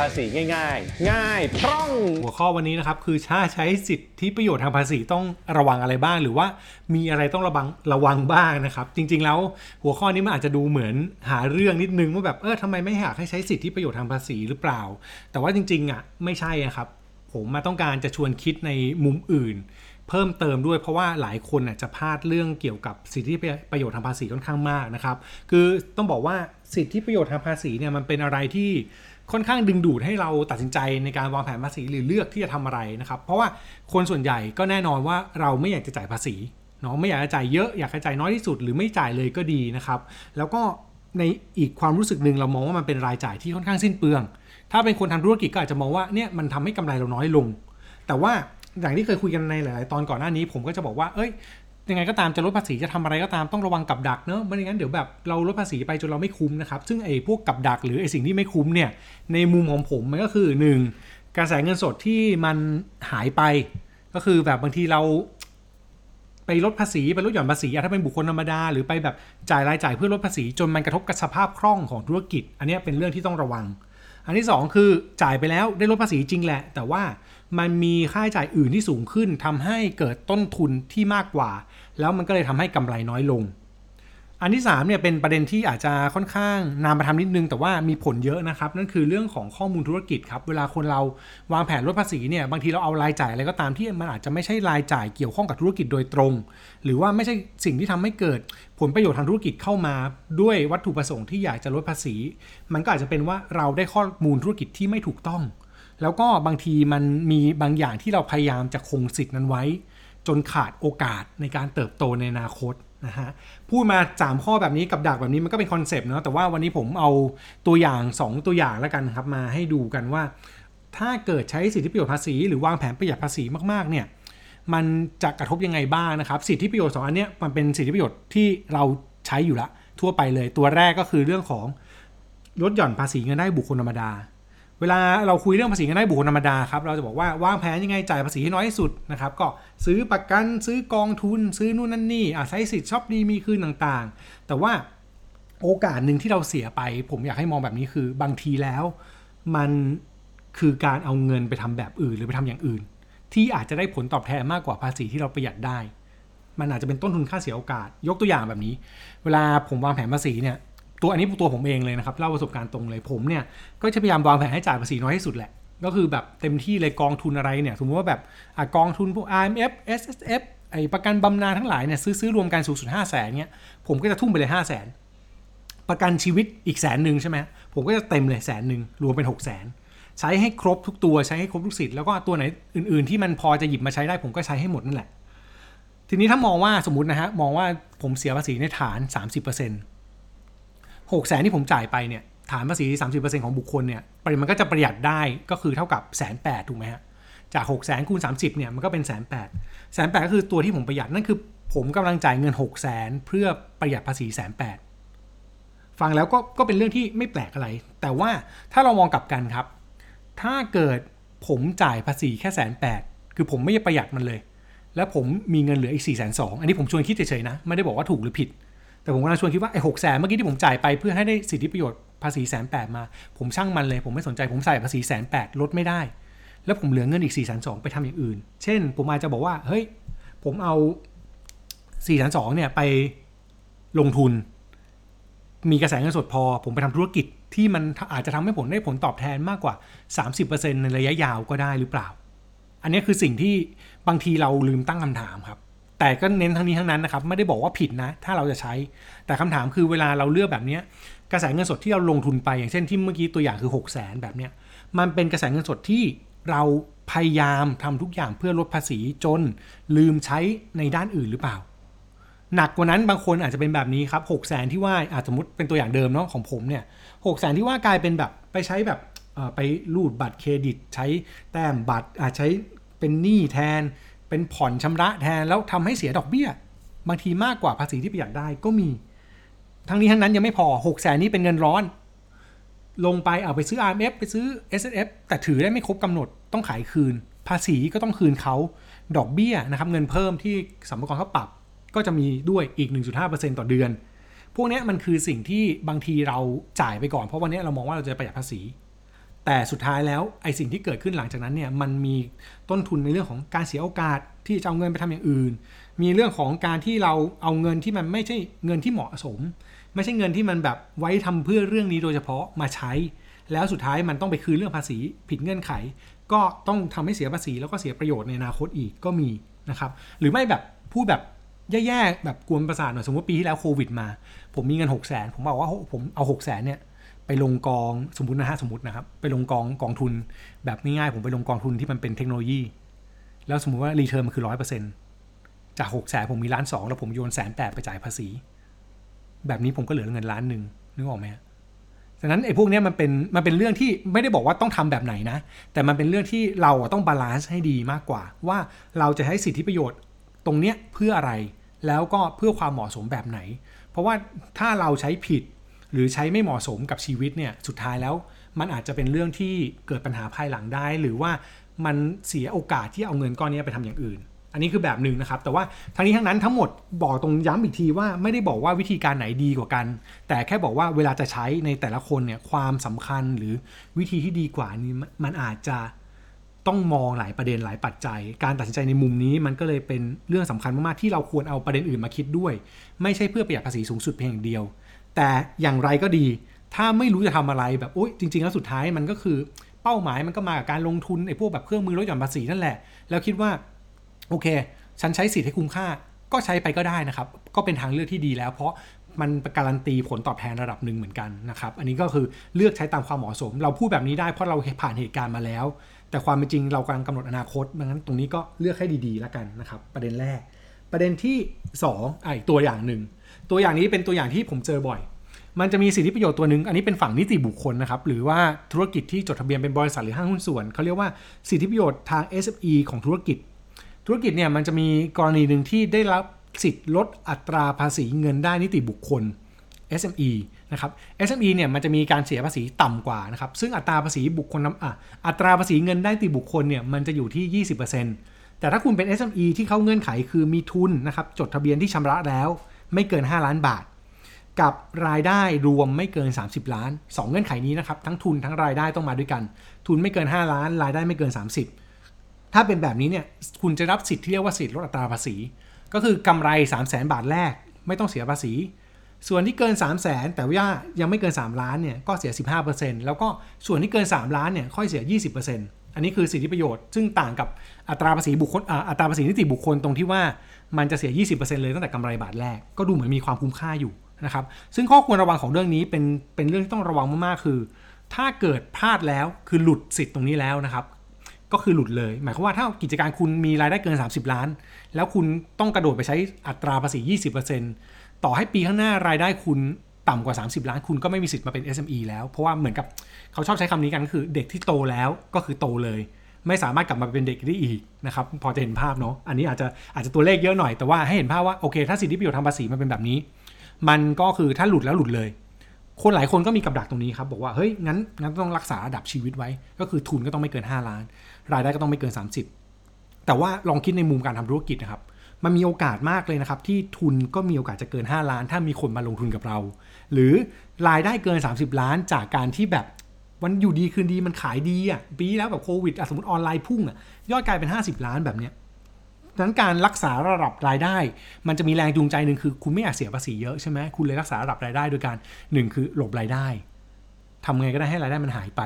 ภาษีง่าย ๆ ง่ายพร่อง หัวข้อวันนี้นะครับคือถ้าใช้สิทธิประโยชน์ทางภาษีต้องระวังอะไรบ้าง หรือว่ามีอะไรต้องระวังระวังบ้างนะครับ จริง ๆ แล้วหัวข้อนี้มันอาจจะดูเหมือนหาเรื่องนิดนึงว่าแบบเออทำไมไม่อยากให้ใช้สิทธิประโยชน์ทางภาษีหรือเปล่า แต่ว่าจริงๆอะไม่ใช่อะครับ ผมมาต้องการจะชวนคิดในมุมอื่น เพิ่มเติมด้วยเพราะว่าหลายคนน่ะจะพลาดเรื่องเกี่ยวกับสิทธิประโยชน์ทางภาษีค่อนข้างมากนะครับ คือต้องบอกว่าสิทธิประโยชน์ทางภาษีเนี่ยมันเป็นอะไรที่ค่อนข้างดึงดูดให้เราตัดสินใจในการวางแผนภาษีหรือเลือกที่จะทำอะไรนะครับ เพราะว่าคนส่วนใหญ่ก็แน่นอนว่าเราไม่อยากจะจ่ายภาษีเนาะไม่อยากจะจ่ายเยอะอยากจะจ่ายน้อยที่สุดหรือไม่จ่ายเลยก็ดีนะครับ แล้วก็ในอีกความรู้สึกหนึ่งเรามองว่ามันเป็นรายจ่ายที่ค่อนข้างสิ้นเปลือง ถ้าเป็นคนทำธุรกิจก็อาจจะมองว่าเนี่ยมันทำให้กำไรเราน้อยลง แต่ว่า อย่างที่เคยคุยกันในหลาย ๆ ตอนก่อนหน้านี้ ผมก็จะบอกว่า เอ้ย ยังไงก็ตามจะลดภาษีจะทำอะไรก็ตามต้องระวังกับดักเนอะไม่อย่างนั้นเดี๋ยวแบบเราลดภาษีไปจนเราไม่คุ้มนะครับ ซึ่งไอ้พวกกับดักหรือไอ้สิ่งที่ไม่คุ้มเนี่ย ในมุมของผมมันก็คือ 1. กระแสเงินสดที่มันหายไป ก็คือแบบบางทีเราไปลดภาษีไปลดหย่อนภาษีอะถ้าเป็นบุคคลธรรมดาหรือไปแบบจ่ายรายจ่ายเพื่อลดภาษีจนมันกระทบกับสภาพคล่องของธุรกิจ อันนี้เป็นเรื่องที่ต้องระวัง อันที่ 2 คือจ่ายไปแล้วได้ลดภาษีจริงแหละ แต่ว่า มันมีค่าใช้จ่ายอื่นที่สูงขึ้นทำให้เกิดต้นทุนที่มากกว่า แล้วมันก็เลยทำให้กำไรน้อยลง อันที่3เนี่ยเป็นประเด็นที่อาจจะค่อนข้างนามประทำนิดนึง แต่ว่ามีผลเยอะนะครับนั่นคือเรื่องของข้อมูลธุรกิจครับเวลาคนเราวางแผนลดภาษีเนี่ยบางทีเราเอารายจ่ายอะไรก็ตามที่มันอาจจะไม่ใช่รายจ่ายเกี่ยวข้องกับธุรกิจโดยตรง หรือว่าไม่ใช่สิ่งที่ทำให้เกิดผลประโยชน์ทางธุรกิจเข้ามาด้วยวัตถุประสงค์ที่อยากจะลดภาษี มันก็อาจจะเป็นว่าเราได้ข้อมูลธุรกิจที่ไม่ถูกต้อง แล้วก็บางทีมันมีบางอย่างที่เราพยายามจะคงสิทธิ์นั้นไว้ จนขาดโอกาสในการเติบโตในอนาคตนะฮะพูดมา 3 ข้อแบบนี้กับดักแบบนี้มันก็เป็นคอนเซปต์เนาะแต่ว่าวันนี้ผมเอาตัวอย่าง 2 ตัวอย่างแล้วกันครับมาให้ดูกันว่า ถ้าเกิดใช้สิทธิประโยชน์ภาษี หรือวางแผนประหยัดภาษีมากๆเนี่ยมันจะกระทบยังไงบ้างนะครับสิทธิประโยชน์สองอันเนี้ยมันเป็นสิทธิประโยชน์ที่เราใช้อยู่ละทั่วไปเลย ตัวแรกก็คือเรื่องของลดหย่อนภาษีเงินได้บุคคลธรรมดา เวลาเราคุยเรื่องภาษีเงินได้บุคคลธรรมดาครับเราจะบอกว่าวางแผนยังไงจ่ายภาษีให้น้อยที่สุดนะครับก็ซื้อประกันซื้อกองทุน ซื้อนู่นนั่นนี่อะใช้สิทธิ์ช็อปดีมีคืนต่างๆ แต่ว่าโอกาสหนึ่งที่เราเสียไป ผมอยากให้มองแบบนี้คือบางทีแล้ว มันคือการเอาเงินไปทำแบบอื่นหรือไปทำอย่างอื่น ที่อาจจะได้ผลตอบแทนมากกว่าภาษีที่เราประหยัดได้ มันอาจจะเป็นต้นทุนค่าเสียโอกาส ยกตัวอย่างแบบนี้ เวลาผมวางแผนภาษีเนี่ย ตัวอันนี้ตัวผมเองเลยนะครับเล่าประสบการณ์ตรงเลยผมเนี่ยก็จะพยายามวางแผนให้จ่ายภาษีน้อยที่สุดแหละก็คือแบบเต็มที่เลยกองทุนอะไรเนี่ยสมมติว่าแบบอกองทุนพวก IMF S S F ไอประกันบำนาญทั้งหลายเนี่ยซื้อซื้อรวมกันสูงสุดห้าแสนเนี่ยผมก็จะทุ่มไปเลยห้าแสนประกันชีวิตอีกแสนหนึ่งใช่ไหมผมก็จะเต็มเลยแสนหนึ่งรวมเป็นหกแสนใช้ให้ครบทุกตัวใช้ให้ครบทุกสิทธิ์แล้วก็ตัวไหนอื่น ๆ ที่มันพอจะหยิบมาใช้ได้ผมก็ใช้ให้หมดนั่นแหละ ทีนี้ถ้ามองว่าสมมตินะฮะมองว่าผมเสียภาษีในฐาน 30% หกแสนที่ผมจ่ายไปเนี่ยฐานภาษี 30%ของบุคคลเนี่ยปริมันก็จะประหยัดได้ก็คือเท่ากับแสนแปดถูกไหมฮะจาก6กแสนคูณ 30เนี่ยมันก็เป็นแสนแปดแสนแปดก็คือตัวที่ผมประหยัดนั่นคือ ผมกำลังจ่ายเงิน6กแสนเพื่อประหยัดภาษีแสนแปดฟังแล้วก็ก็เป็นเรื่องที่ไม่แปลกอะไร แต่ว่าถ้าเรามองกลับกันครับ ถ้าเกิดผมจ่ายภาษีแค่แสนแปดคือผมไม่ได้ประหยัดมันเลย แล้วผมมีเงินเหลืออีก4ี่แสนสองอันนี้ผมชวนคิดเฉยๆนะ ไม่ได้บอกว่าถูกหรือผิด แต่ผมกำลังชวนคิดว่าไอ้หกแสนเมื่อกี้ที่ผมจ่ายไปเพื่อให้ได้สิทธิประโยชน์ภาษีแสนแปดมา ผมช่างมันเลย ผมไม่สนใจผมใส่ภาษีแสนแปดลดไม่ได้ แล้วผมเหลือเงินอีก4ี่แสนสองไปทำอย่างอื่น เช่น ผมอาจจะบอกว่าเฮ้ยผมเอา4ี่แสนสองเนี่ยไปลงทุน มีกระแสเงินสดพอ ผมไปทำธุรกิจที่มันอาจจะทำให้ผมได้ผลตอบแทนมากกว่า 30%ในระยะยาวก็ได้หรือเปล่า อันนี้คือสิ่งที่บางทีเราลืมตั้งคำถามครับ แต่ก็เน้นทั้งนี้ทั้งนั้นนะครับไม่ได้บอกว่าผิดนะ ถ้าเราจะใช้ แต่คำถามคือเวลาเราเลือกแบบนี้กระแสเงินสดที่เราลงทุนไปอย่างเช่นที่เมื่อกี้ตัวอย่างคือ 6 0 0 0 0 0แบบเนี้ยมันเป็นกระแสเงินสดที่เราพยายามทำทุกอย่างเพื่อลดภาษีจนลืมใช้ในด้านอื่นหรือเปล่า หนักกว่านั้นบางคนอาจจะเป็นแบบนี้ครับ6 0 0 0 0 0ที่ว่าอาจสมมติเป็นตัวอย่างเดิมเนาะของผมเนี่ยหกแสนที่ว่ากลายเป็นแบบไปใช้แบบไปรูดบัตรเครดิต ใช้แต้มบัตรอาจใช้เป็นหนี้แทน เป็นผ่อนชำระแทนแล้วทำให้เสียดอกเบี้ย บางทีมากกว่าภาษีที่ประหยัดได้ก็มี ทั้งนี้ทั้งนั้นยังไม่พอ6กแสนนี้เป็นเงินร้อน ลงไปเอาไปซื้อ RMF ไปซื้อ S S F แต่ถือได้ไม่ครบกำหนดต้องขายคืน ภาษีก็ต้องคืนเขาดอกเบี้ยนะครับเงินเพิ่มที่สัมภาระเขาปรับ ก็จะมีด้วยอีก 1.5%ต่อเดือน พวกนี้มันคือสิ่งที่บางทีเราจ่ายไปก่อนเพราะวันนี้เรามองว่าเราจะประหยัดภาษี แต่สุดท้ายแล้วไอสิ่งที่เกิดขึ้นหลังจากนั้นเนี่ยมันมีต้นทุนในเรื่องของการเสียโอกาสที่จะเอาเงินไปทำอย่างอื่น มีเรื่องของการที่เราเอาเงินที่มันไม่ใช่เงินที่เหมาะสม ไม่ใช่เงินที่มันแบบไว้ทำเพื่อเรื่องนี้โดยเฉพาะมาใช้ แล้วสุดท้ายมันต้องไปคืนเรื่องภาษีผิดเงื่อนไข ก็ต้องทำให้เสียภาษีแล้วก็เสียประโยชน์ในอนาคตอีกก็มีนะครับหรือไม่แบบพูดแบบแย่ๆแบบกวนประสาทหน่อยสมมติปีที่แล้วโควิดมา ผมมีเงิน 6 0 0 0 0นผมบอกว่าผมเอา 6 0 0 0 0นเนี่ย ไปลงกองสมมตินะฮะสมมตินะครับ ไปลงกองกองทุนแบบง่ายๆผมไปลงกองทุนที่มันเป็นเทคโนโลยี แล้วสมมุติว่ารีเทิร์นมันคือร้อยเปอร์เซ็นต์จากหกแสนผมมีล้านสองแล้วผมโยนแสนแปดไปจ่ายภาษี แบบนี้ผมก็เหลือเงินล้านหนึ่งนึกออกไหมฮะฉะนั้นไอ้พวกนี้มันเป็นมันเป็นเรื่องที่ไม่ได้บอกว่าต้องทำแบบไหนนะ แต่มันเป็นเรื่องที่เราต้อง balance ให้ดีมากกว่า ว่าเราจะใช้สิทธิประโยชน์ตรงเนี้ยเพื่ออะไร แล้วก็เพื่อความเหมาะสมแบบไหน เพราะว่าถ้าเราใช้ผิด หรือใช้ไม่เหมาะสมกับชีวิตเนี่ยสุดท้ายแล้ว มันอาจจะเป็นเรื่องที่เกิดปัญหาภายหลังได้ หรือว่ามันเสียโอกาสที่เอาเงินก้อนนี้ไปทำอย่างอื่น อันนี้คือแบบหนึ่งนะครับ แต่ว่าทั้งนี้ทั้งนั้นทั้งหมดบอกตรงย้ำอีกทีว่าไม่ได้บอกว่าวิธีการไหนดีกว่ากัน แต่แค่บอกว่าเวลาจะใช้ในแต่ละคนเนี่ยความสำคัญหรือวิธีที่ดีกว่านี้มันอาจจะต้องมองหลายประเด็นหลายปัจจัย การตัดสินใจในมุมนี้มันก็เลยเป็นเรื่องสำคัญมากๆที่เราควรเอาประเด็นอื่นมาคิดด้วย ไม่ใช่เพื่อประหยัดภาษีสูงสุดเพียงอย่างเดียว แต่อย่างไรก็ดี ถ้าไม่รู้จะทำอะไรแบบโอ๊ยจริง ๆ แล้วสุดท้ายมันก็คือเป้าหมายมันก็มากับการลงทุนไอ้พวกแบบเครื่องมือลดหย่อนภาษีนั่นแหละ แล้วคิดว่าโอเค ฉันใช้สิทธิ์ให้คุ้มค่าก็ใช้ไปก็ได้นะครับ ก็เป็นทางเลือกที่ดีแล้ว เพราะมันการันตีผลตอบแทนระดับหนึ่งเหมือนกันนะครับ อันนี้ก็คือเลือกใช้ตามความเหมาะสม เราพูดแบบนี้ได้เพราะเราผ่านเหตุการณ์มาแล้ว แต่ความเป็นจริงเรากำลังกำหนดอนาคตดังนั้นตรงนี้ก็เลือกให้ดีๆแล้วกันนะครับ ประเด็นแรก ประเด็นที่2ออีกตัวอย่างหนึ่ง ตัวอย่างนี้เป็นตัวอย่างที่ผมเจอบ่อย มันจะมีสิทธิประโยชน์ตัวหนึ่งอันนี้เป็นฝั่งนิติบุคคลนะครับ หรือว่าธุรกิจที่จดทะเบียนเป็นบริษัทหรือห้างหุ้นส่วนเขาเรียกว่าสิทธิประโยชน์ทาง SME ของธุรกิจ ธุรกิจเนี่ยมันจะมีกรณีหนึ่งที่ได้รับสิทธิ์ลดอัตราภาษีเงินได้นิติบุคคล SME นะครับ SME เนี่ยมันจะมีการเสียภาษีต่ำกว่านะครับ ซึ่งอัตราภาษีบุคคลน้ำอะอัตราภาษีเงินได้นิติบุคคลเนี่ยมันจะอยู่ที่ 20%แต่ถ้าคุณเป็น SME ที่เข้าเงื่อนไขคือมีทุนนะครับจดทะเบียนที่ชำระแล้ว ไม่เกิน 5 ล้านบาท กับรายได้รวมไม่เกิน 30 ล้าน 2 เงื่อนไขนี้นะครับ ทั้งทุนทั้งรายได้ต้องมาด้วยกัน ทุนไม่เกิน 5 ล้าน รายได้ไม่เกิน 30 ถ้าเป็นแบบนี้เนี่ยคุณจะรับสิทธิ์ที่เรียกว่าสิทธิ์ลดอัตราภาษี ก็คือกำไร 3 0 0 0 0 0บาทแรกไม่ต้องเสียภาษี ส่วนที่เกิน 3 0 0 0 0 0แต่ว่ายังไม่เกิน 3 ล้านเนี่ยก็เสีย 15%แล้วก็ส่วนที่เกิน 3 ล้านเนี่ยค่อยเสีย 20% อันนี้คือสิทธิประโยชน์ซึ่งต่างกับอัตราภาษีบุคคลอัตราภาษีนิติบุคคลตรงที่ว่ามันจะเสีย 20%เลยตั้งแต่กำไรบาทแรก ก็ดูเหมือนมีความคุ้มค่าอยู่นะครับ ซึ่งข้อควรระวังของเรื่องนี้เป็นเป็นเรื่องที่ต้องระวังมากๆคือ ถ้าเกิดพลาดแล้วคือหลุดสิทธิ์ตรงนี้แล้วนะครับ ก็คือหลุดเลย หมายความว่าถ้ากิจการคุณมีรายได้เกิน 30 ล้าน แล้วคุณต้องกระโดดไปใช้อัตราภาษี 20%ต่อให้ปีข้างหน้ารายได้คุณ ต่ำกว่า 30 ล้านคุณก็ไม่มีสิทธิ์มาเป็น SME แล้ว เพราะว่าเหมือนกับเขาชอบใช้คำนี้กันก็คือเด็กที่โตแล้วก็คือโตเลย ไม่สามารถกลับมาเป็นเด็กได้อีกนะครับพอจะเห็นภาพเนาะอันนี้อาจจะอาจจะตัวเลขเยอะหน่อยแต่ว่าให้เห็นภาพว่าโอเค ถ้าสิทธิประโยชน์ทางภาษีมันเป็นแบบนี้ มันก็คือถ้าหลุดแล้วหลุดเลย คนหลายคนก็มีกับดักตรงนี้ครับบอกว่าเฮ้ยงั้นงั้นต้องรักษาระดับชีวิตไว้ ก็คือทุนก็ต้องไม่เกิน 5 ล้าน รายได้ก็ต้องไม่เกิน 30 แต่ว่าลองคิดในมุมการทำธุรกิจนะครับ มันมีโอกาสมากเลยนะครับ ที่ทุนก็มีโอกาสจะเกิน 5 ล้าน ถ้ามีคนมาลงทุนกับเรา หรือรายได้เกิน 30 ล้านจากการที่แบบวันอยู่ดีคืนดีมันขายดีอะปีแล้วแบบโควิดสมมติออนไลน์พุ่งอะยอดกลายเป็น 50 ล้านแบบเนี้ยดังนั้นการรักษาระดับรายได้ มันจะมีแรงจูงใจหนึ่งคือ คุณไม่อยากเสียภาษีเยอะใช่ไหมคุณเลยรักษาระดับรายได้โดยการหนึ่งคือหลบรายได้ทำไงก็ได้ให้รายได้มันหายไป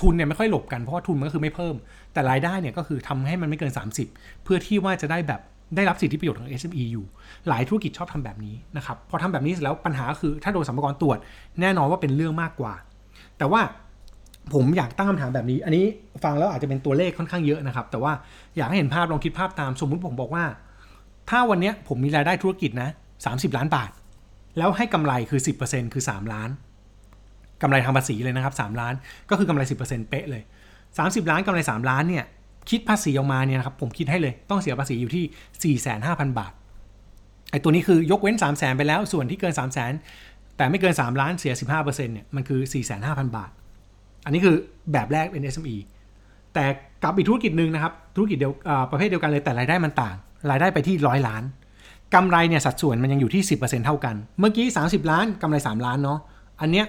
ทุนเนี่ยไม่ค่อยหลบกันเพราะว่าทุนมันก็คือไม่เพิ่ม แต่รายได้เนี่ยก็คือทำให้มันไม่เกิน 30 เพื่อที่ว่าจะได้แบบ ได้รับสิทธิประโยชน์ของ SME อยู่ หลายธุรกิจชอบทำแบบนี้นะครับ พอทำแบบนี้เสร็จแล้วปัญหาคือถ้าโดนสัมภาระตรวจแน่นอนว่าเป็นเรื่องมากกว่า แต่ว่าผมอยากตั้งคำถามแบบนี้ อันนี้ฟังแล้วอาจจะเป็นตัวเลขค่อนข้างเยอะนะครับ แต่ว่าอยากให้เห็นภาพลองคิดภาพตามสมมุติผมบอกว่า ถ้าวันนี้ผมมีรายได้ธุรกิจนะ30 ล้านบาท แล้วให้กำไรคือ 10%คือ 3 ล้านกำไรทางภาษีเลยนะครับ3ล้าน ก็คือกำไร 10%เป๊ะเลย 30 ล้านกำไร 3 ล้านเนี่ย คิดภาษีออกมาเนี่ยนะครับผมคิดให้เลยต้องเสียภาษีอยู่ที่ 45,000 บาทไอ้ตัวนี้คือยกเว้น 3 0 0แสนไปแล้วส่วนที่เกิน 3 0 0แสนแต่ไม่เกิน 3 ล้านเสีย 15%เนี่ยมันคือ 45,000 บาท อันนี้คือแบบแรกเป็น SME แต่กับอีกธุรกิจหนึ่งนะครับ ธุรกิจเดียวประเภทเดียวกันเลยแต่รายได้มันต่าง รายได้ไปที่ร้อยล้านกำไรเนี่ยสัดส่วนมันยังอยู่ที่ 10%เท่ากัน เมื่อกี้ 30 ล้านกำไร 3 ล้านเนาะอันเนี้ย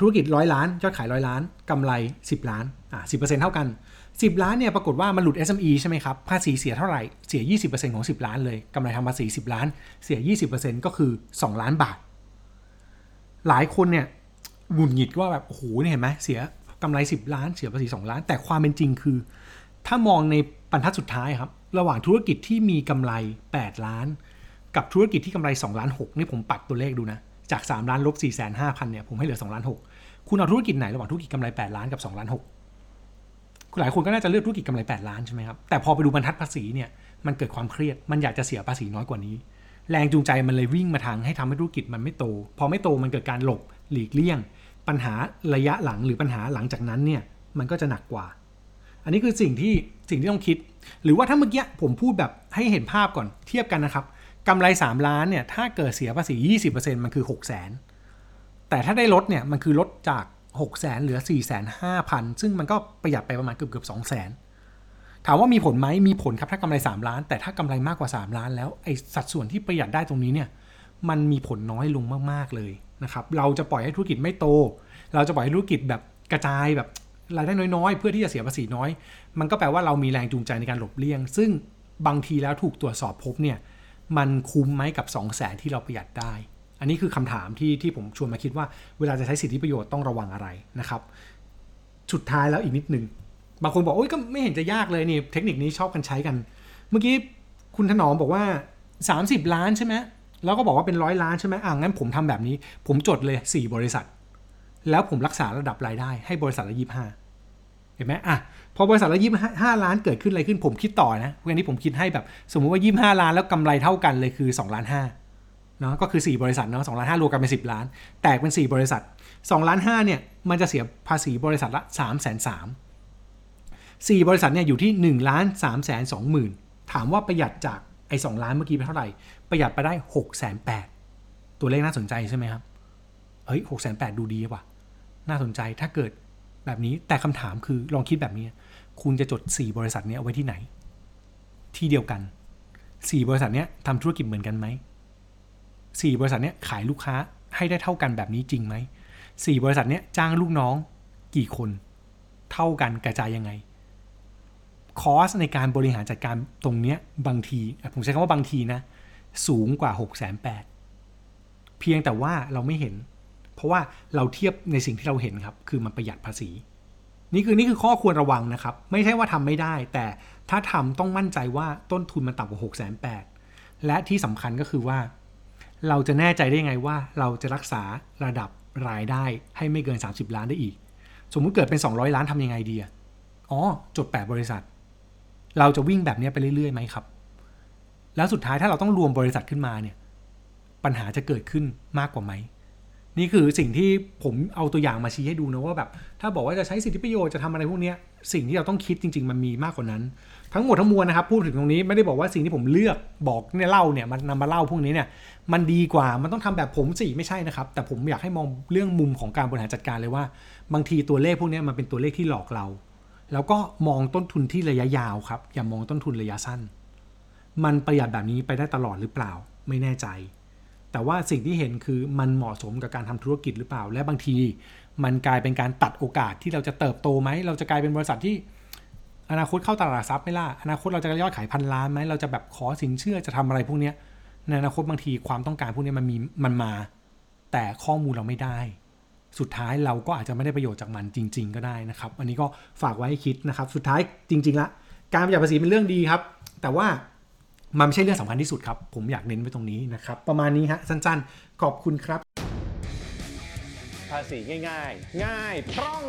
ธุรกิจร้อยล้านยอดขายร้อยล้านกำไร 10 ล้านอะ10%เท่ากัน 10 ล้านเนี่ยปรากฏว่ามันหลุด SME ใช่ไหมครับภาษีเสียเท่าไหร่เสีย 20%ของ 10 ล้านเลยกำไรทางภาษี 10 ล้าน เสีย 20%ก็คือ 2 ล้านบาท หลายคนเนี่ยหงุดหงิดว่าแบบโอ้โหเนี่ยเห็นไหมเสียกำไร 10 ล้านเสียภาษี 2 ล้าน แต่ความเป็นจริงคือ ถ้ามองในบรรทัดสุดท้ายครับ ระหว่างธุรกิจที่มีกำไร 8 ล้าน กับธุรกิจที่กำไร 2 ล้าน6นี่ผมปัดตัวเลขดูนะจาก 3 ล้านลบ4 5 0 0 0เนี่ยผมให้เหลือ2ล้าน6คุณเอาธุรกิจไหนระหว่างธุรกิจกำไร 8 ล้านกับ2ล้าน6 หลายคนก็น่าจะเลือกธุรกิจกำไร 8 ล้านใช่ไหมครับ แต่พอไปดูบรรทัดภาษีเนี่ย มันเกิดความเครียด มันอยากจะเสียภาษีน้อยกว่านี้ แรงจูงใจมันเลยวิ่งมาทางให้ทำให้ธุรกิจมันไม่โต พอไม่โตมันเกิดการหลบหลีกเลี่ยง ปัญหาระยะหลังหรือปัญหาหลังจากนั้นเนี่ย มันก็จะหนักกว่า อันนี้คือสิ่งที่สิ่งที่ต้องคิด หรือว่าถ้าเมื่อกี้ผมพูดแบบให้เห็นภาพก่อน เทียบกันนะครับกำไร 3 ล้านเนี่ย ถ้าเกิดเสียภาษี 20%มันคือ 6 0 0 0 0 0แต่ถ้าได้ลดเนี่ย มันคือลดจาก 6 0 0 0 0 0เหลือ 4 5 0 0 0 ซึ่งมันก็ประหยัดไปประมาณเกือบเกือบ2 0 0 0 0 0ถามว่ามีผลไหมมีผลครับถ้ากำไร 3 ล้าน แต่ถ้ากำไรมากกว่า 3 ล้านแล้วไอสัดส่วนที่ประหยัดได้ตรงนี้เนี่ยมันมีผลน้อยลงมากๆเลยนะครับเราจะปล่อยให้ธุรกิจไม่โต เราจะปล่อยให้ธุรกิจแบบกระจายแบบรายได้น้อยๆ เพื่อที่จะเสียภาษีน้อย มันก็แปลว่าเรามีแรงจูงใจในการหลบเลี่ยง ซึ่งบางทีแล้วถูกตรวจสอบพบเนี่ยมันคุ้มไหมกับ 2 0 0แสนที่เราประหยัดได้ อันนี้คือคำถามที่ที่ผมชวนมาคิดว่าเวลาจะใช้สิทธิประโยชน์ต้องระวังอะไรนะครับ สุดท้ายแล้วอีกนิดหนึ่งบางคนบอกโอ้ยก็ไม่เห็นจะยากเลยนี่เทคนิคนี้ชอบกันใช้กัน เมื่อกี้คุณถนอมบอกว่า 30 ล้านใช่ไหมแล้วก็บอกว่าเป็นร้อยล้านใช่ไหมอ่างั้นผมทำแบบนี้ ผมจดเลย 4 บริษัท แล้วผมรักษาระดับรายได้ให้บริษัทละยี่ห้าเห็นไหมอะพอบริษัทละยี่ห้าล้านเกิดขึ้นอะไรขึ้นผมคิดต่อนะเวันนี้ผมคิดให้แบบ สมมุติว่ายี่ห้าล้านแล้วกำไรเท่ากันเลยคือ2ล้านห้า เนาะก็คือ 4 บริษัทเนาะสองล้านห้ารวมกันเป็น 10 ล้าน แตกเป็น 4 บริษัท2ล้านห้าเนี่ยมันจะเสียภาษีบริษัทละ3ามแสนสามสี่บริษัทเนี่ยอยู่ที่1ล้านสามแสนสองหมื่นถามว่าประหยัดจากไอ้สล้านเมื่อกี้ไปเท่าไหร่ ประหยัดไปได้6กแสนแปดตัวเลขน่าสนใจใช่ไหมครับเฮ้ยหกแสนแปดดูดีว่ะน่าสนใจถ้าเกิดแบบนี้แต่คำถามคือลองคิดแบบนี้ คุณจะจด 4 บริษัทนี้เอาไว้ที่ไหน ที่เดียวกัน 4 บริษัทนี้ทำธุรกิจเหมือนกันไหม 4 บริษัทนี้ขายลูกค้าให้ได้เท่ากันแบบนี้จริงไหม4บริษัทนี้จ้างลูกน้องกี่คน เท่ากันกระจายยังไงคอสในการบริหารจัดการตรงนี้บางที ผมใช้คำว่าบางทีนะ สูงกว่า6 8 0 0 0เพียงแต่ว่าเราไม่เห็น เพราะว่าเราเทียบในสิ่งที่เราเห็นครับ คือมันประหยัดภาษี นี่คือนี่คือข้อควรระวังนะครับ ไม่ใช่ว่าทำไม่ได้ แต่ถ้าทำต้องมั่นใจว่าต้นทุนมันต่ำกว่า6 8 0 0 0และที่สำคัญก็คือว่า เราจะแน่ใจได้ไงว่าเราจะรักษาระดับรายได้ให้ไม่เกิน 30 ล้านได้อีก สมมุติเกิดเป็น 200 ล้านทำยังไงดีอ๋อ จด 8 บริษัท เราจะวิ่งแบบนี้ไปเรื่อยๆไหมครับ แล้วสุดท้ายถ้าเราต้องรวมบริษัทขึ้นมาเนี่ย ปัญหาจะเกิดขึ้นมากกว่าไหม นี่คือสิ่งที่ผมเอาตัวอย่างมาชี้ให้ดูนะว่าแบบ ถ้าบอกว่าจะใช้สิทธิประโยชน์จะทำอะไรพวกเนี้ยสิ่งที่เราต้องคิดจริง ๆ มันมีมากกว่านั้น ทั้งหมดทั้งมวลนะครับพูดถึงตรงนี้ไม่ได้บอกว่าสิ่งที่ผมเลือกบอกเนี่ยเล่าเนี่ยมันนำมาเล่าพวกนี้เนี่ยมันดีกว่ามันต้องทำแบบผมสิไม่ใช่นะครับ แต่ผมอยากให้มองเรื่องมุมของการบริหารจัดการเลยว่า บางทีตัวเลขพวกนี้มันเป็นตัวเลขที่หลอกเรา แล้วก็มองต้นทุนที่ระยะยาวครับอย่ามองต้นทุนระยะสั้น มันประหยัดแบบนี้ไปได้ตลอดหรือเปล่า ไม่แน่ใจ แต่ว่าสิ่งที่เห็นคือมันเหมาะสมกับการทำธุรกิจหรือเปล่า และบางที มันกลายเป็นการตัดโอกาสที่เราจะเติบโตไหมเราจะกลายเป็นบริษัทที่ อนาคตเข้าตลาดทรัพย์ไม่ล่ะอนาคตเราจะยอดขายพันล้านไหมเราจะแบบขอสินเชื่อจะทำอะไรพวกเนี้ยในอนาคตบางทีความต้องการพวกนี้มันมีมันมา แต่ข้อมูลเราไม่ได้ สุดท้ายเราก็อาจจะไม่ได้ประโยชน์จากมันจริง ๆ ก็ได้นะครับ อันนี้ก็ฝากไว้ให้คิดนะครับ สุดท้ายจริง ๆ ละ การประหยัดภาษีเป็นเรื่องดีครับ แต่ว่ามันไม่ใช่เรื่องสำคัญที่สุดครับ ผมอยากเน้นไว้ตรงนี้นะครับ ประมาณนี้ฮะสั้นๆ ขอบคุณครับ ภาษีง่าย ๆ ง่ายคล่อง